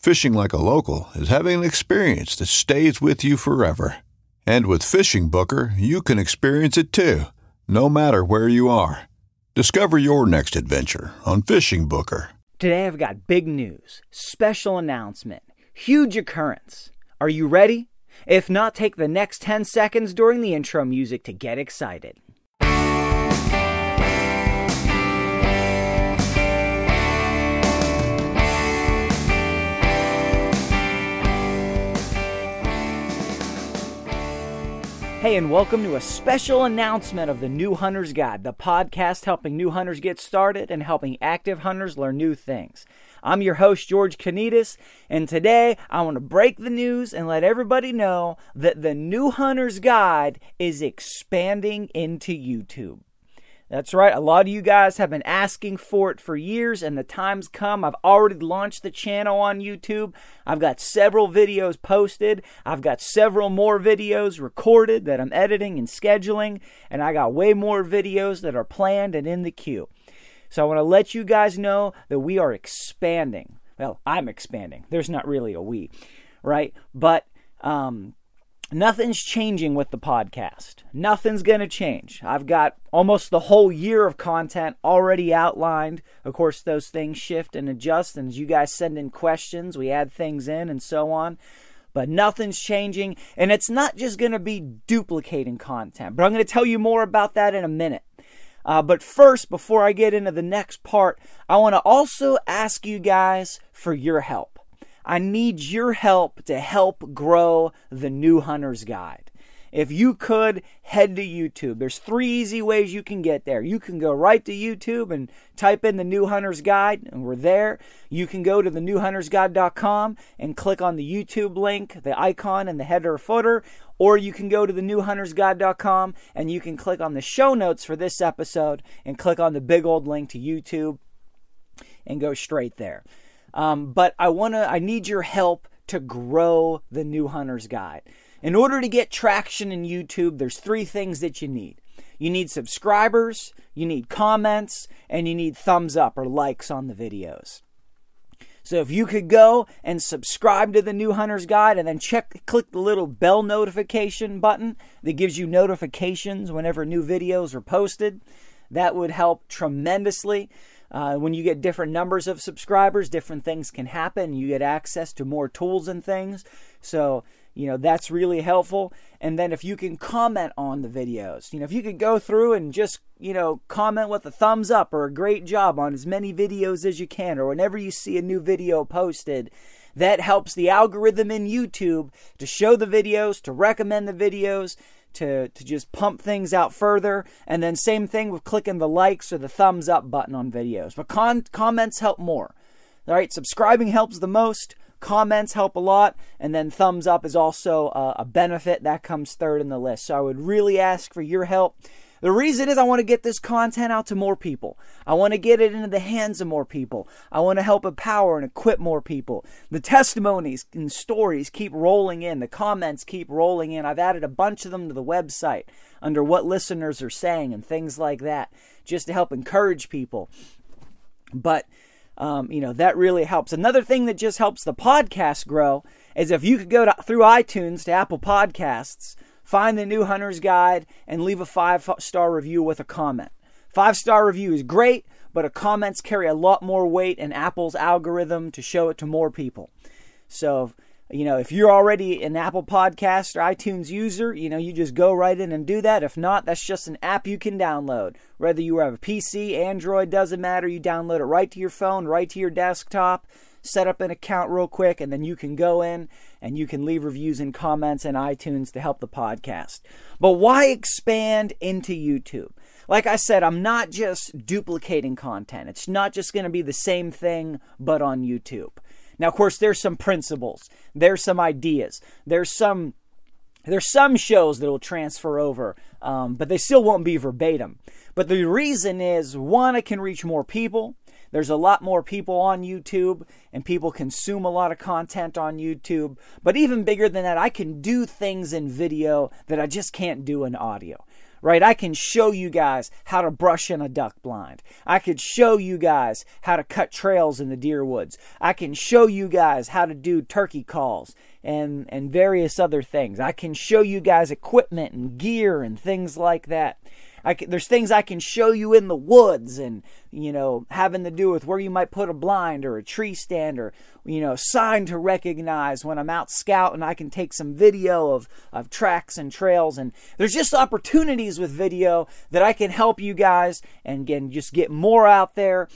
Fishing like a local is having an experience that stays with you forever. And with Fishing Booker, you can experience it too, no matter where you are. Discover your next adventure on Fishing Booker. Today I've got big news, special announcement, huge occurrence. Are you ready? If not, take the next 10 seconds during the intro music to get excited. Hey, and welcome to a special announcement of the New Hunter's Guide, the podcast helping new hunters get started and helping active hunters learn new things. I'm your host, George Kanitas, and today I want to break the news and let everybody know that the New Hunter's Guide is expanding into YouTube. That's right. A lot of you guys have been asking for it for years, and the time's come. I've already launched the channel on YouTube. I've got several videos posted. I've got several more videos recorded that I'm editing and scheduling, and I got way more videos that are planned and in the queue. So I want to let you guys know that we are expanding. Well, I'm expanding. There's not really a we, right? But um, Nothing's changing with the podcast. Nothing's going to change. I've got almost the whole year of content already outlined. Of course, those things shift and adjust, and as you guys send in questions, we add things in and so on. But nothing's changing, and it's not just going to be duplicating content. But I'm going to tell you more about that in a minute. Uh, but first, before I get into the next part, I want to also ask you guys for your help. I need your help to help grow the New Hunter's Guide. If you could head to YouTube, there's three easy ways you can get there. You can go right to YouTube and type in the New Hunter's Guide, and we're there. You can go to the newhuntersguide.com and click on the YouTube link, the icon, and the header or footer. Or you can go to the newhuntersguide.com and you can click on the show notes for this episode and click on the big old link to YouTube and go straight there. Um, but I want to, I need your help to grow the New Hunter's Guide. In order to get traction in YouTube, there's three things that you need. You need subscribers, you need comments, and you need thumbs up or likes on the videos. So if you could go and subscribe to the New Hunter's Guide and then check click the little bell notification button that gives you notifications whenever new videos are posted, that would help tremendously. Uh, when you get different numbers of subscribers, different things can happen. You get access to more tools and things. So, you know, that's really helpful. And then if you can comment on the videos, you know, if you could go through and just, you know, comment with a thumbs up or a great job on as many videos as you can, or whenever you see a new video posted, that helps the algorithm in YouTube to show the videos, to recommend the videos, to, to just pump things out further. And then same thing with clicking the likes or the thumbs up button on videos. But con- comments help more. All right, subscribing helps the most. Comments help a lot, and then thumbs up is also a, a benefit that comes third in the list. So I would really ask for your help. The reason is I want to get this content out to more people. I want to get it into the hands of more people. I want to help empower and equip more people. The testimonies and stories keep rolling in. The comments keep rolling in. I've added a bunch of them to the website under what listeners are saying and things like that just to help encourage people. But um, you know that really helps. Another thing that just helps the podcast grow is if you could go to, through iTunes to Apple Podcasts Find the new Hunter's Guide and leave a five star review with a comment. Five star review is great, but a comments carry a lot more weight in Apple's algorithm to show it to more people. So, you know, if you're already an Apple Podcast or iTunes user, you know, you just go right in and do that. If not, that's just an app you can download. Whether you have a PC, Android, doesn't matter. You download it right to your phone, right to your desktop set up an account real quick, and then you can go in and you can leave reviews and comments in iTunes to help the podcast. But why expand into YouTube? Like I said, I'm not just duplicating content. It's not just going to be the same thing, but on YouTube. Now, of course, there's some principles, there's some ideas, there's some there's some shows that will transfer over, um, but they still won't be verbatim. But the reason is one, it can reach more people. There's a lot more people on YouTube and people consume a lot of content on YouTube. But even bigger than that, I can do things in video that I just can't do in audio right? I can show you guys how to brush in a duck blind. I could show you guys how to cut trails in the deer woods. I can show you guys how to do turkey calls and and various other things. I can show you guys equipment and gear and things like that. Can, there's things I can show you in the woods and, you know, having to do with where you might put a blind or a tree stand or, you know, sign to recognize when I'm out scouting. I can take some video of, of tracks and trails. And there's just opportunities with video that I can help you guys and again, just get more out there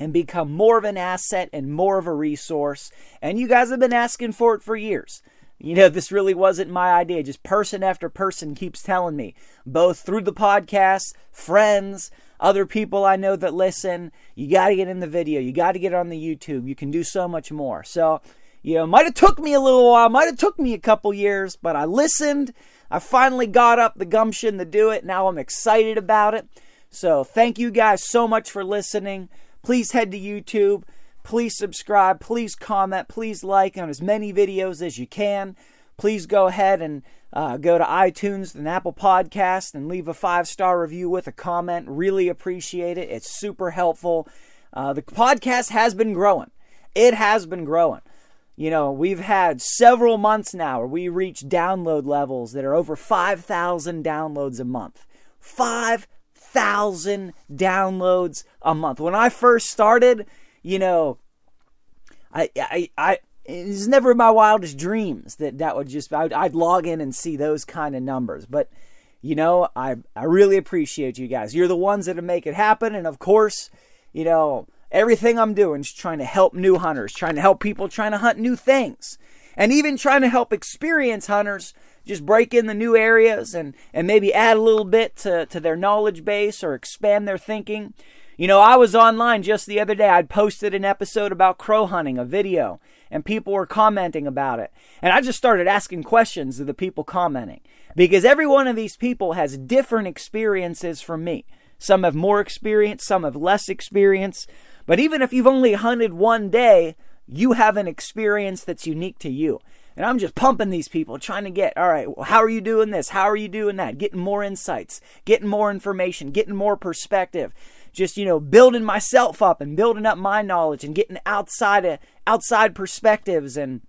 and become more of an asset and more of a resource. And you guys have been asking for it for years. You know, this really wasn't my idea. Just person after person keeps telling me, both through the podcast, friends, other people I know that listen, you got to get in the video. You got to get on the YouTube. You can do so much more. So, you know, might have took me a little while, might have took me a couple years, but I listened. I finally got up the gumption to do it. Now I'm excited about it. So, thank you guys so much for listening. Please head to YouTube. Please subscribe, please comment, please like on as many videos as you can. Please go ahead and uh, go to iTunes and Apple Podcast and leave a five star review with a comment. Really appreciate it. It's super helpful. Uh, the podcast has been growing. It has been growing. You know, we've had several months now where we reach download levels that are over 5,000 downloads a month. 5,000 downloads a month. When I first started, you know, I, I, I, it's never in my wildest dreams that that would just, I'd, I'd log in and see those kind of numbers. But, you know, I, I really appreciate you guys. You're the ones that make it happen. And of course, you know, everything I'm doing is trying to help new hunters, trying to help people trying to hunt new things, and even trying to help experienced hunters just break in the new areas and, and maybe add a little bit to, to their knowledge base or expand their thinking. You know, I was online just the other day. I'd posted an episode about crow hunting, a video, and people were commenting about it. And I just started asking questions of the people commenting because every one of these people has different experiences from me. Some have more experience, some have less experience. But even if you've only hunted one day, you have an experience that's unique to you. And I'm just pumping these people, trying to get, all right, well, how are you doing this? How are you doing that? Getting more insights, getting more information, getting more perspective just you know building myself up and building up my knowledge and getting outside of, outside perspectives and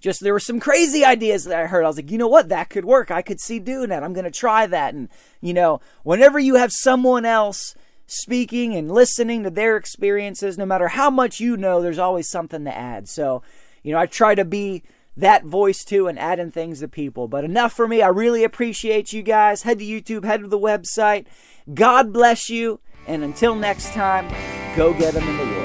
just there were some crazy ideas that I heard. I was like, you know what, that could work. I could see doing that. I'm going to try that. And you know, whenever you have someone else speaking and listening to their experiences, no matter how much you know, there's always something to add. So, you know, I try to be that voice too and adding things to people. But enough for me. I really appreciate you guys. Head to YouTube, head to the website. God bless you. And until next time, go get them in the woods.